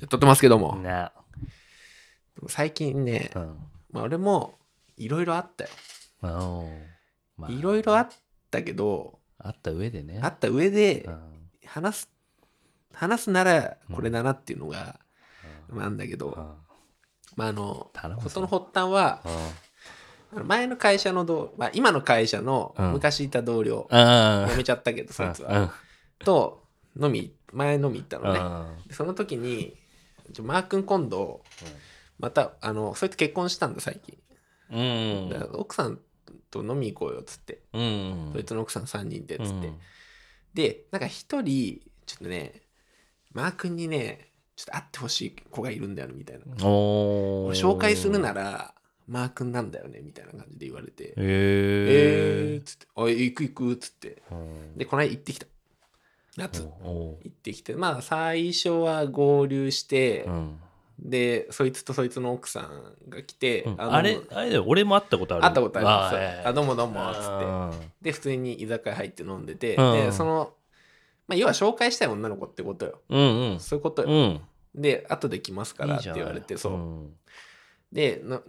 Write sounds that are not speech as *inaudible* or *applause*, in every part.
やってますけども、な。最近ね、うん。まあ、俺もいろいろあったよ。いろいろあったけど、あった上でね。あった上でうん。話す、話すならこれだなっていうのが、まああんだけど、うん。まああの、頼むぞ。事の発端は、あの前の会社の同、まあ、今の会社のうん。昔いた同僚、うん。辞めちゃったけど、そいつうん。は、と飲み、前飲み行ったうのね。その時に、ちょマー君今度、また、あの、そいつ結婚したんだ、最近。うん。だから奥さんと飲み行こうよ、っつって。うん。そいつの奥さん3人で、っつって。うんで、なんか一人、ちょっとね、マー君にね、ちょっと会ってほしい子がいるんだよ、みたいな。お俺紹介するなら、マー君なんだよね、みたいな感じで言われて。へええーっ。つって、あ、行く行くっつって。うんで、この間行ってきた。夏。お行ってきて、まあ、最初は合流して、うんで、そいつとそいつの奥さんが来て、うんああれあれだよ俺も会ったことある会ったことあります。あええあ、どうもどうも、つって。あで、普通に居酒屋入って飲んでて、うんで、その、まあ、要は紹介したい女の子ってことよ。ーうんうんそういうことよ。うんで、後で来ますからって言われて、そう。んでの、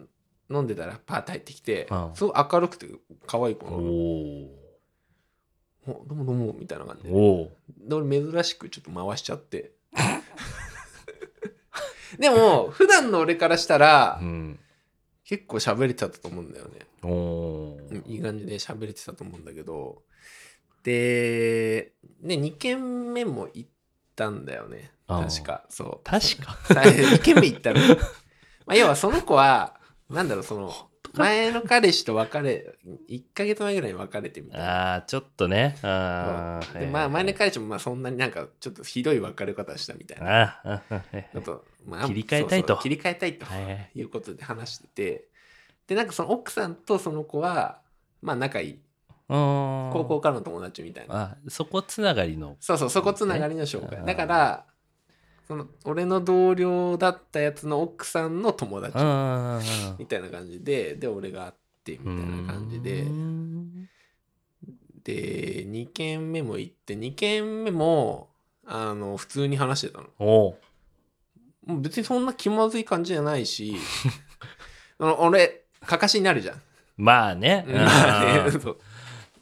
飲んでたらパーッと入ってきてう、んすごい明るくて可愛い子の。おおどうもどうも、みたいな感じで。おーで、俺珍しくちょっと回しちゃって。*laughs* でも、普段の俺からしたらう、ん結構喋れてたと思うんだよね。おいい感じで喋れてたと思うんだけど、で、ね、2軒目も行ったんだよね。確か。そう。確かさ2軒目行ったの。*laughs* まあ、要はその子は、なんだろう、その、*laughs* 前の彼氏と別れ、1ヶ月前ぐらいに別れてみたいな。ああちょっとね。ああでまあ、前の彼氏もまあそんなになんかちょっとひどい別れ方したみたいな。あああとまあ、切り替えたいと。切り替えたいとはいうことで話してて、で、なんかその奥さんとその子は、まあ仲いい。高高校からの友達みたいな。あそこつながりの。そうそう、そこつながりの紹介。うんだから、その俺の同僚だったやつの奥さんの友達あみたいな感じで、で、俺が会ってみたいな感じで、で、2軒目も行って、2軒目も、あの、普通に話してたの。別にそんな気まずい感じじゃないし、*laughs* 俺、かかしになるじゃん。まあね。*laughs* まあね、うん。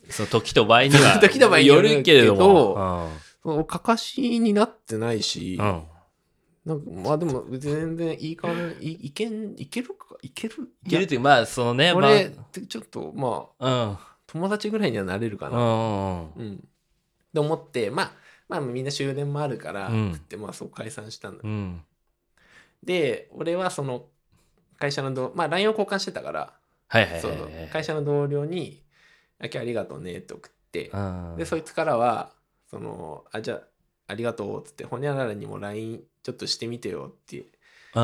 その時と場合には *laughs* 時と場合によよるるけれども。かかしになってないし、うんうんなんかまあでも全然いい感じ、いいけん、いけるか、いける？いけるっていうまあそのねまあ。俺ってちょっとまあ、うん。友達ぐらいにはなれるかな。うん。って思って、まあ、まあみんな終電もあるから、うん。つってまあそう解散したんだ。うん。で、俺はその会社の同、まあ LINE を交換してたから、はいはいはいそう会社の同僚に、あ今日ありがとうねって送って、うん。で、そいつからは、その、あ、じゃあ、ありがとうっつって、ほにゃららにも LINE ちょっとしてみてよって言言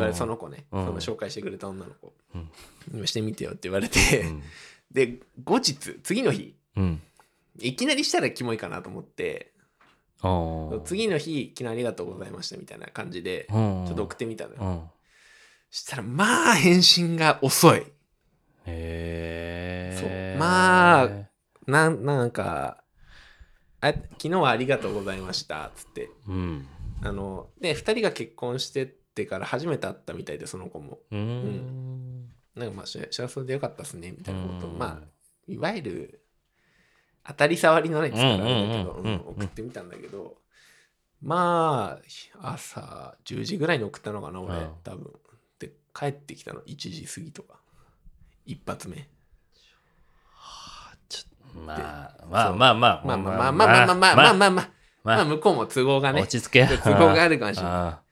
われて、その子ね、うん。その紹介してくれた女の子、うん。今してみてよって言われて、うん。で、後日、次の日、うん。いきなりしたらキモいかなと思って、次の日、昨日ありがとうございましたみたいな感じで、うん。ちょっと送ってみたのよ。うん。したら、まあ、返信が遅い。へえまあなん、なんか、あ昨日はありがとうございました、つって。うんあの、で、二人が結婚してってから初めて会ったみたいで、その子も。うーんなんかまあ、し幸せでよかったっすね、みたいなことを、うんまあ、いわゆる、当たり障りのないですから、あれだけど、うんうんうんうんうん送ってみたんだけど、まあ、朝10時ぐらいに送ったのかな、俺、うん多分。で、帰ってきたの1時過ぎとか。一発目。まあまあまあまあまあまあまあまあまあまあまあまあまあ向こうも都合がね落、ち着け *laughs* 都合があるかもしれない。あ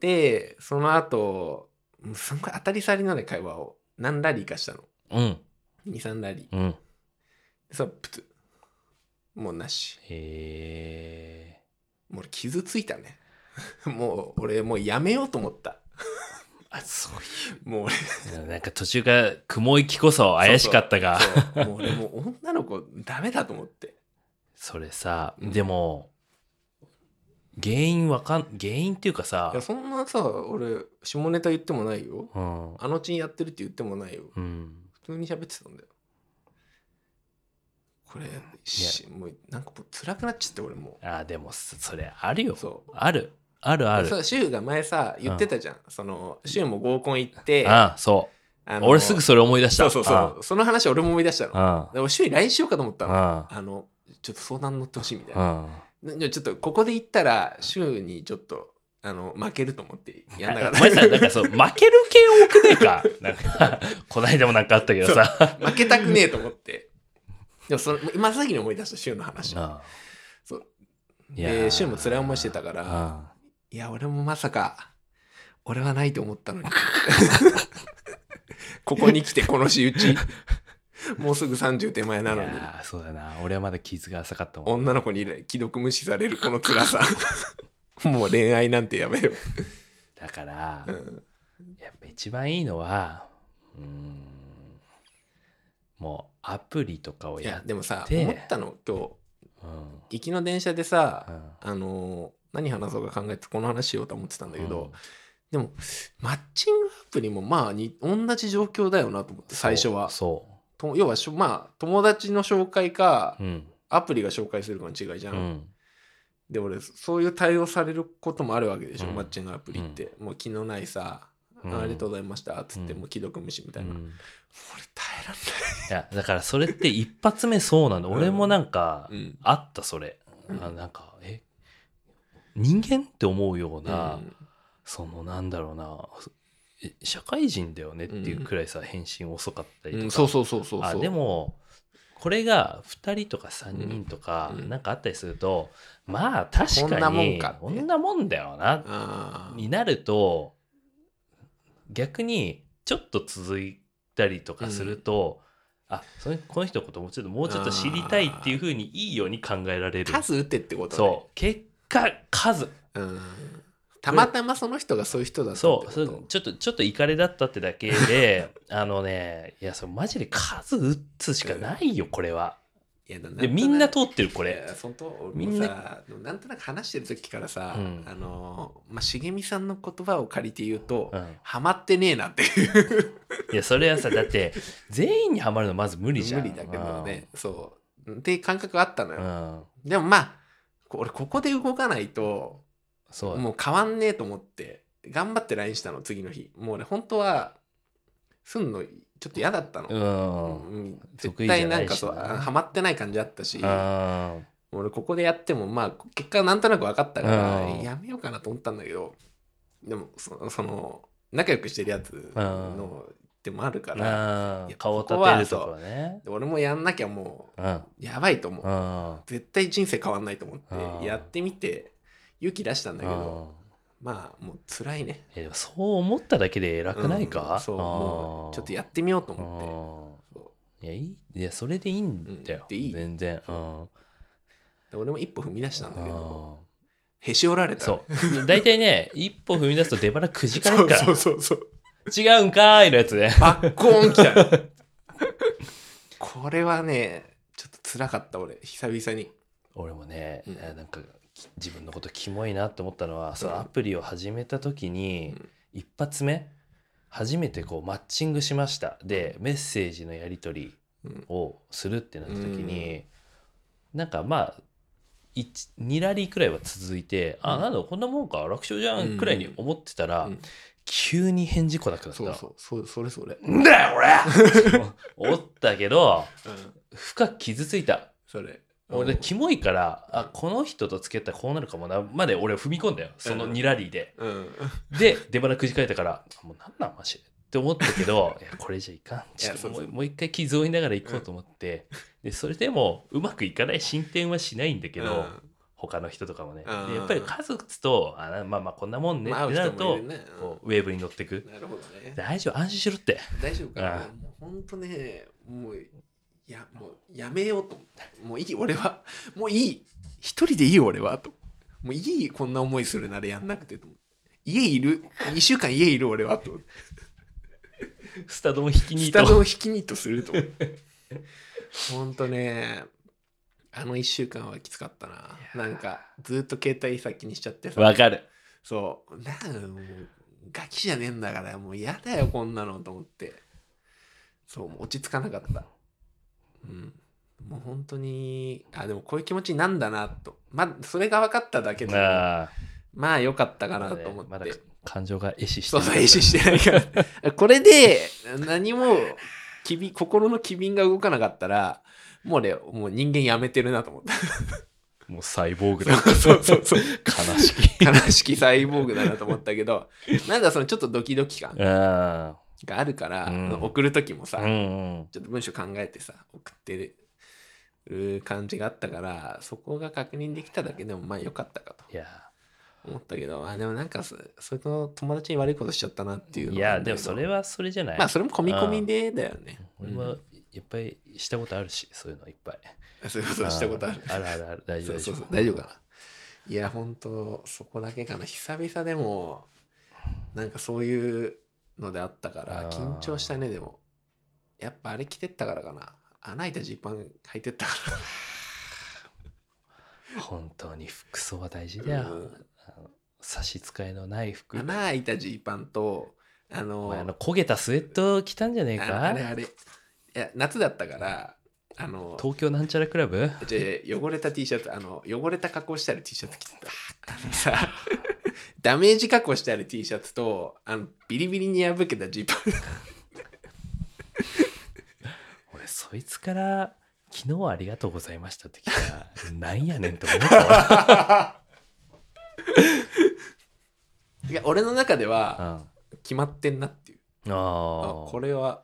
で、その後、すんごい当たり障りのない会話を何ラリーかしたの。ーうん2、3ラリー。うんでそう、プツ。もうなし。へもう俺傷ついたね。*laughs* もう俺もうやめようと思った。あそう *laughs* もう俺、いうなんか途中が雲行きこそ怪しかったがそうもう俺もう女の子ダメだと思って。それさうんでも原因わかん原因っていうかさいや、そんなさ、俺、下ネタ言ってもないよ。うんあのちんやってるって言ってもないよ。うん普通に喋ってたんだよ。これ、しもうなんかもう辛くなっちゃって俺もあでもそそれあるよう。そあるあるあるそうシュウが前さ言ってたじゃん、そのシュウも合コン行ってああそうあの俺すぐそれ思い出した。そうそうそう。その話俺も思い出したの。あでもシュウに LINE しようかと思ったの。ああ。のちょっと相談乗ってほしいみたいあな。じゃあちょっとここで言ったらシュウにちょっとあの負けると思ってやんなかった。お前さなんかそう負ける系多くねえか。*laughs* なんかこないだもなんかあったけどさ。負けたくねえと思って。でもその今さっきに思い出したシュウの話そう。でシュウも辛い思いしてたからあ。いや俺もまさか俺はないと思ったのに *laughs* ここに来てこの仕打ち。*laughs* もうすぐ30手前なのに。いやそうだな。俺はまだ傷が浅かったもん。女の子に既読無視されるこの辛さ。*laughs* もう恋愛なんてやめよだから、う、うん。やっぱ一番いいのはうーんもうアプリとかをいやっやでもさで思ったの今日。うん。行きの電車でさ、うん。あのー何話そうか考えてこの話しようと思ってたんだけど、うんでもマッチングアプリもまあに同じ状況だよなと思って最初は。そと要はしょまあ友達の紹介か、ううん。アプリが紹介するかの違いじゃん、うん。で俺そういう対応されることもあるわけでしょ、うん。マッチングアプリって、もう気のないさ、うん。ありがとうございましたっつって、うん。もう既読無視みたいな、うん。俺耐えらんい。やだからそれって一発目そうなの俺もなんかない、うん。あったそれ。うん。あなんかえ人間って思うような、うんそのなんだろうなえ社会人だよねっていうくらいさ、返信遅かったりとか、うんそうそうそうそうあでもこれが2人とか3人とかうんなんかあったりすると、まあ確かにこんなもんかこんなもんだよなになると逆にちょっと続いたりとかすると、あそのこの人のこともうちょっともうちょっと知りたいっていうふうにいいように考えられる。数打てってことね。そう。結果数。うん、たまたまその人がそういう人だったそうそうちょっとちょっとイカれだったってだけで *laughs* あのねいやそれマジで数打つしかないよこれは。いやでみんな通ってるここれ。本当みんなななんとなく話してる時からさ、うんあのまあ茂みさんの言葉を借りて言うと、うんハマってねえなっていういやそれはさだって全員にはまるのまず無理じゃん。無理だけどね、そうっていう感覚あったのうよ、ん。でもまあこ俺ここで動かないとそう。もう変わんねえと思って頑張って LINE したの次の日。もう俺本当はすんのちょっと嫌だったの、うん。うん。得絶対なんかそうあハマってない感じあったしあ俺ここでやってもまあ結果なんとなく分かったからうん。やめようかなと思ったんだけどでもそその仲良くしてるやつのでもあるから顔立ここはてるとかね。で俺もやんなきゃもうやばいと思う。うん。絶対人生変わんないと思うん。ってやってみて勇気出したんだけうんどまあもう辛いね。えでもそう思っただけで偉くないか、うんそうもうちょっとやってみようと思って。いやいいいやそれでいいんだよ、うんでいい。全然。うん。俺も一歩踏み出したんだけどうんへし折られた。そう。大体ね *laughs* 一歩踏み出すと出腹くじかれるから。そうそうそう違うんかーいのやつね。バッコーン来たよ。*laughs* これはねちょっと辛かった俺。久々に。俺もね、うん。なんかき自分のことキモいなって思ったのは、そのうんアプリを始めた時に、うん。一発目初めてこうマッチングしました。でメッセージのやり取りうん。をするってなった時に、なんかまあ2ラリーくらいは続いて、あうん。なんだこんなもんか楽勝じゃんくらいに思ってたら、うん。急に返事来なくなった。そうそう。そうそれそれ。んだよ俺！*laughs* 思ったけどうん。深く傷ついた。それ俺キモいからあこの人と付き合ったらこうなるかもな。まで俺は踏み込んだよ。その2ラリーで、うん。で出花くじかれたからもうなんなんマジで。って思ったけど *laughs* いやこれじゃいかん。ちょっともう一回傷を負いながら行こうと思って、でそれでもうまくいかない進展はしないんだけど、うん。他の人とかもね、やっぱり数打つとあなまあまあこんなもんね。まあってなると、ね。ウェーブに乗っていく。なるほどね。大丈夫安心しろって。大丈夫かな。ああもうほんとねもういやもうやめようと思って。もういい俺は。*laughs* もういい。一人でいい俺は。と。もういいこんな思いするならやんなくてと家いる。2週間家いる俺は。と。*laughs* スタ丼引きにスタドを引きにとすると。ほんとねあの1週間はきつかったな。なんかずっと携帯先にしちゃってさ。わかる。そう。なんもうガキじゃねえんだからもう嫌だよこんなのと思って。そう落ち着かなかったうんもう本当にあでもこういう気持ちになんだなとまそれが分かっただけでまあ良かったかなと思って。まだ感情が壊死してそうそう、壊死してないから。*laughs* これで何も機敏心の機敏が動かなかったら、もうね、もう人間やめてるなと思った。もうサイボーグだそうそうそう。悲しき悲しきサイボーグだなと思ったけど、なんだそのちょっとドキドキ感あがあるから、うん送る時もさ、あうんうんちょっと文章考えてさ、送ってる感じがあったから、そこが確認できただけでもまあ良かったかといや思ったけど、あでもなんかそ、それの友達に悪いことしちゃったなっていうのいやでもそれは。はそれじゃないまあそれも込み込みでだよね。俺もいっぱいしたことあるしそういうのいっぱいうんそういうことしたことある。あるあるある大丈夫そうそう大丈夫かな。いや、本当そこだけかな。久々でも、なんかそういうのであったから、緊張したね、でも。やっぱあれ着てったからかな。穴開いたジーパン履いてったか夫 *laughs* 本当に服装は大事だら。よ、うん差し支えのない服穴開いたジーパンと、あおの、前あの焦げたスウェット着たんじゃねえあか？あれあれ。いや、夏だったから、あの、東京なんちゃらクラブ？じゃあ汚れた T シャツ、あの、汚れた加工してある T シャツ着てた。あ *laughs* のさ、ダメージ加工してある T シャツと、あの、ビリビリに破けたジーパン。俺そいつから昨日はありがとうございましたって来たらなんやねんと思ったわ *laughs* いや、俺の中ではうん決まってんなっていう。あああこれは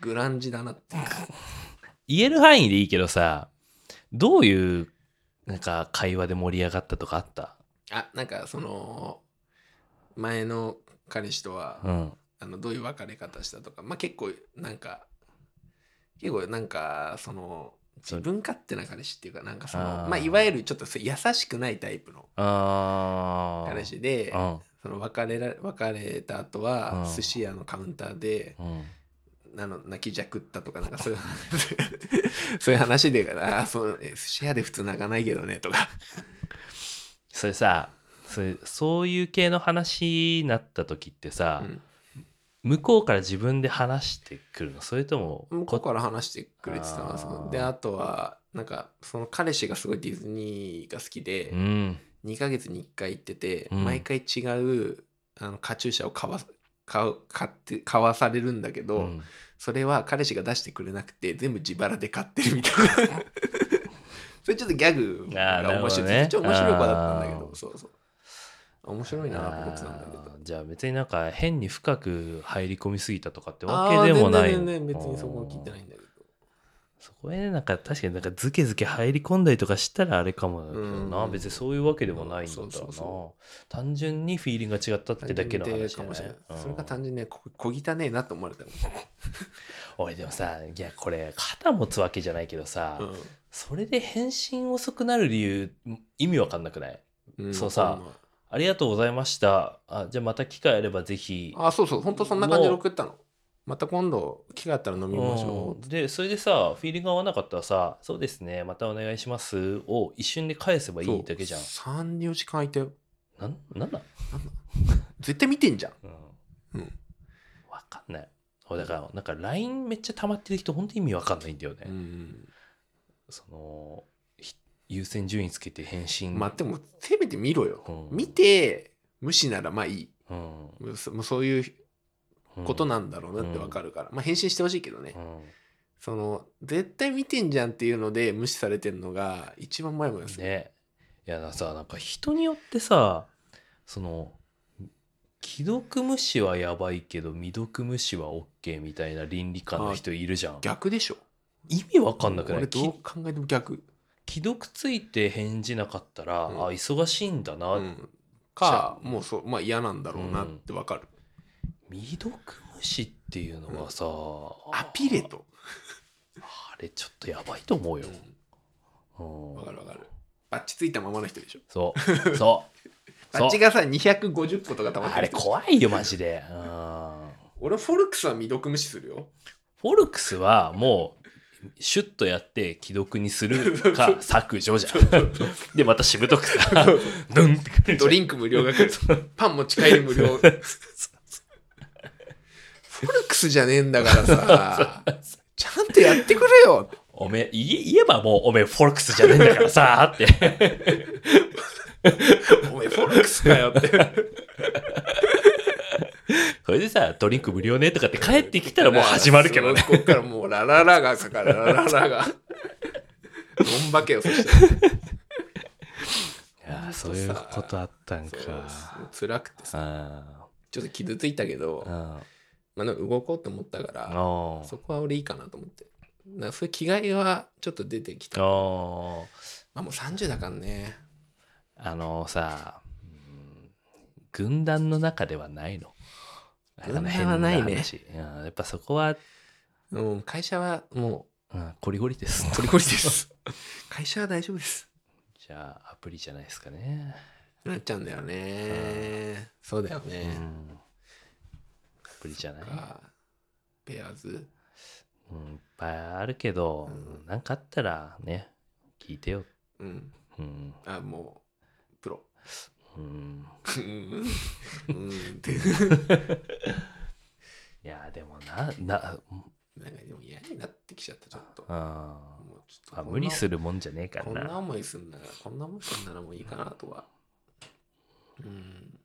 グランジだなっていう。言える範囲でいいけどさどういうなんか会話で盛り上がったとかあった？あ、なんかその、前の彼氏とは、うん。あのどういう別れ方したとか、まあ結構なんか、結構なんかその、自分勝手な彼氏っていうか、なんかその、まあいわゆるちょっと優しくないタイプのああ彼氏で、うん。その別れら別れた後はうん。寿司屋のカウンターで、うん。あの泣きじゃくったとかなんかそういう *laughs* そういう話であそうえ寿司屋で普通泣かないけどねとかそれさそれそういう系の話になった時ってさ、うん。向こうから自分で話してくるの？それとも向こうから話してくれてたの？であとはなんかその彼氏がすごいディズニーが好きで、うん。2ヶ月に1回行ってて、うん。毎回違うあのカチューシャを買わ買う買って買わされるんだけど、うん。それは彼氏が出してくれなくて全部自腹で買ってるみたいなそれちょっとギャグが面白い、ねちょっと面白い子だったんだけどそうそう。面白いなと思ってたんだけど。じゃあ別になんか変に深く入り込みすぎたとかってわけでもない全然全然別にそこは聞いてないんだけど。そこへなんか確かになんかズケズケ入り込んだりとかしたらあれかもだけどな、うん。別にそういうわけでもないんだろうな、そうそうそ単純にフィーリングが違ったってだけの話かもしれない、うん。それが単純にねこ小汚ねえなと思われたの俺 *laughs* でもさいやこれ肩持つわけじゃないけどさ、それで返信遅くなる理由意味わかんなくない？うん。そうさありがとうございました。あじゃあまた機会あればぜひ。あそうそう。本当そんな感じで送ったの。また今度機会あったら飲みましょう。ん。でそれでさフィーリング合わなかったらさ「そうですねまたお願いします」を一瞬で返せばういいだけじゃん。34時間空いたよ。なんなんなん *laughs* 絶対見てんじゃん。うん。うん。わかんない。俺だからなんか LINE めっちゃ溜まってる人本当に意味わかんないんだよね、うんそのひ優先順位つけて返信。まあでもせめて見ろよ。うん。見て無視ならまあいい。うん。そもういうことなんだろうなってわかるから、まあ返信してほしいけどね、うん。その絶対見てんじゃんっていうので無視されてるのが一番前もですねね。いやなさなんか人によってさその既読無視はやばいけど未読無視は OK みたいな倫理観の人いるじゃん。逆でしょ意味わかんなくない？俺どうき考えても逆、既読ついて返事なかったら、うん。あ忙しいんだな、うん、かもうそうまあ嫌なんだろうなってわかる、未読無視っていうのはさ、アピレとあれちょっとやばいと思うよ、うん。わかるわかる。バッチついたままの人でしょ。そう。そう。*laughs* バッチがさ250個とかたまってあれ怖いよマジで、うん。俺フォルクスは未読無視するよ。フォルクスはもうシュッとやって既読にする *laughs* か削除じゃん。でまたしぶとくさドンってドリンク無料が来る。パン持ち帰り無料。フォルクスじゃねえんだからさ。ちゃんとやってくれよ。おめえ言えばもうおめえフォルクスじゃねえんだからさーって。*laughs* お前フォロックスかよってそれでさドリンク無料ねとかって帰ってきたらもう始まるけどね。こっからもうラララがかかる。ラララが。どんばけよそしていやーそういうことあったんか。辛くてさ。あちょっと傷ついたけどまあ、動こうと思ったからそこは俺いいかなと思って。だからそういう気概はちょっと出てきた。あまーあもう30だからね。あのさ、うん軍団の中ではないのないね。あの変話。うんやっぱそこは、もう会社はもうん、コリゴリです。うコリコリです。会社は大丈夫です。じゃあアプリじゃないですかね、なっちゃうんだよね。そうだようね、ん、アプリじゃない、か。ペアーズ？うん、いっぱいあるけど、うん。なんかあったらね聞いてよ、うん。うん。あもうプロうん、うん。っていやでもなななん。かでも嫌になってきちゃったちょっとあもうちょっとあ無理するもん。じゃねえからこん。な思いすん。ならこん。な思いすん。ならもういいかなとはうん。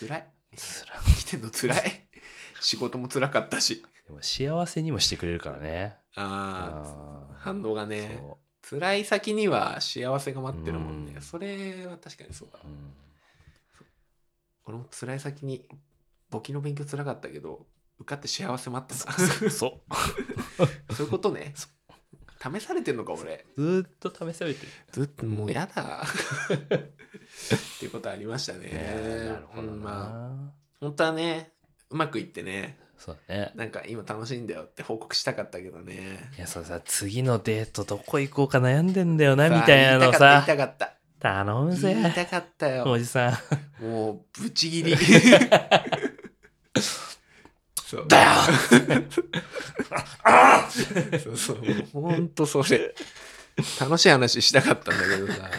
辛いつら生きてん。の辛い仕事も辛かったしでも幸せにもしてくれるからねああ反応がねそ辛い先には幸せが待ってるもんね。うん。それは確かにそうだう、うん。俺も辛い先に簿記の勉強辛かったけど受かって幸せ待ってた。そう *laughs* そういうことね。試されてんのか俺。ずーっと試されてる。ずっともうやだ。っていうことありましたね。ねなるほどまあ本当はねうまくいってねそうだね。なんか今楽しいんだよって報告したかったけどね。いやそうさ次のデートどこ行こうか悩んでんだよなみさあたいなの言いさたかった頼む言いたかった。言いぜたかったよ。おじさんもうブチギリ。そう。だよ。そうそうもう。ほんとそれ。楽しい話したかったんだけどさ。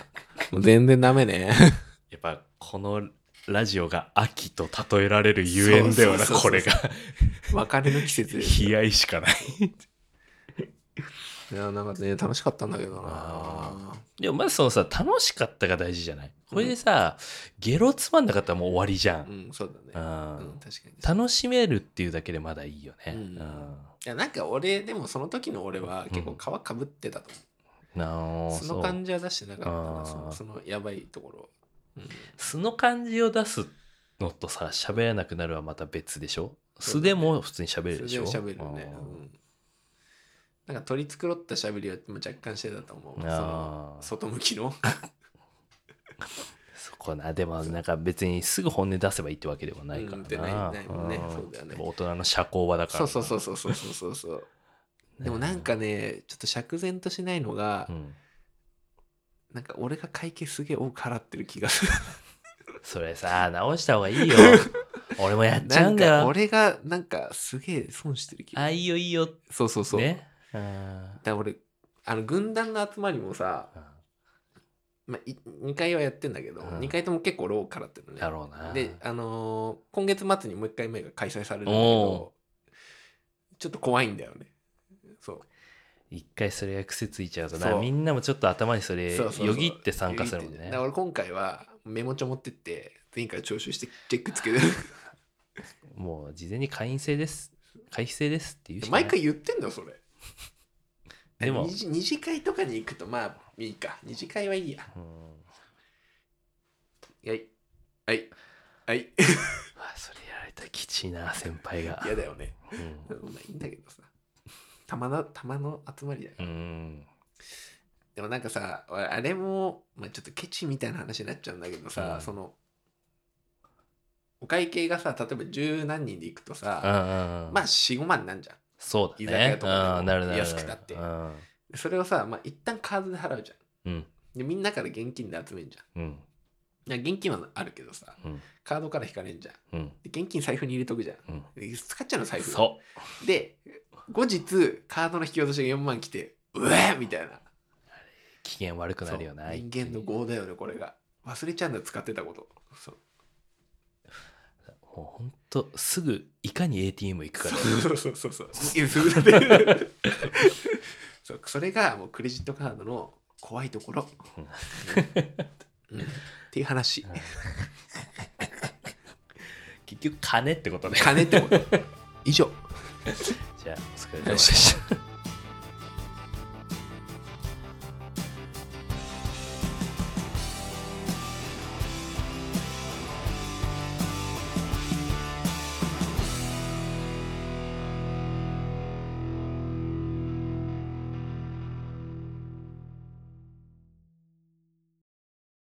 もう全然ダメね。やっぱこのラジオが秋と例えられるゆえんだよなこれが。別れの季節です悲哀しかない。*laughs* いやなんかね楽しかったんだけどな。あでもまずそのさ楽しかったが大事じゃない？これでさ、ゲロつまんなかったらもう終わりじゃん、うんそうだね。うん。うん確かに楽しめるっていうだけでまだいいよね、うん。うん。いやなんか俺でもその時の俺は結構皮かぶってたと思う、その感じは出してなかったな。そのそのやばいところ、うん素の感じを出すのとさ喋らなくなるはまた別でしょ？素でも普通に喋れるでしょ？素で喋るね、うん、なんか取り繕った喋りは若干してたと思うその外向きの。*laughs* そこな。でもなんか別にすぐ本音出せばいいってわけではないからな,、う、ないもんね、そうだよね。大人の社交場だからそうそうそうそうそうそうそう。でもなんかねちょっと釈然としないのが、うん。なんか俺が会計すげえ多く払ってる気がする。それさ直した方がいいよ。*laughs* 俺もやっちゃうんんだよ。俺がなんかすげえ損してる気があいいよいいよ。そうそうそう、ね。うん。だ俺あの軍団の集まりもさ、まあ、い2回はやってんだけど、うん。2回とも結構ローからってるのね。だろうな。であのー今月末にもう1回目が開催されるんだけおどちょっと怖いんだよね。そう一回それが癖ついちゃうとなそう。みんなもちょっと頭にそれそうそうそう。よぎって参加するもんね。だから俺今回はメモ帳持ってって前回徴収してチェックつけて。*laughs* もう事前に会員制です。会費制ですっていうしかない。毎回言ってんだよそれ。でも二次二次会とかに行くとまあいいか。二次会はいいや。うん。はい。はい。はい。*laughs* あそれやられたらきちいな先輩が。嫌だよね。うん。まあいいんだけどさたまのたまの集まりだよ。うん。でもなんかさあれも、まあ、ちょっとケチみたいな話になっちゃうんだけどさ、うん。そのお会計がさ例えば十何人で行くとうんさ、まあ45万なんじゃん。そう居だね。酒屋とかでもうんなるなる安くたって。うん。でそれをさ、まあ、一旦カードで払うじゃん。うん。でみんなから現金で集めんじゃん。うん現金はあるけどさうん。カードから引かれんじゃん。うん。で現金財布に入れとくじゃん。うん。で使っちゃうの財布そで後日カードの引き落としが4万来てうえみたいな。う機嫌悪くなるよなそう。人間の業だよねこれが。忘れちゃうんだ使ってたこと。そう。もうほんとすぐいかに ATM 行くかそうそうそうそう。いやそれだけ *laughs* そう。それがもうクレジットカードの怖いところ、うんっていう話。*laughs* 結局金ってことね金ってこと。以上。*laughs* じゃあお疲れ様でした *laughs*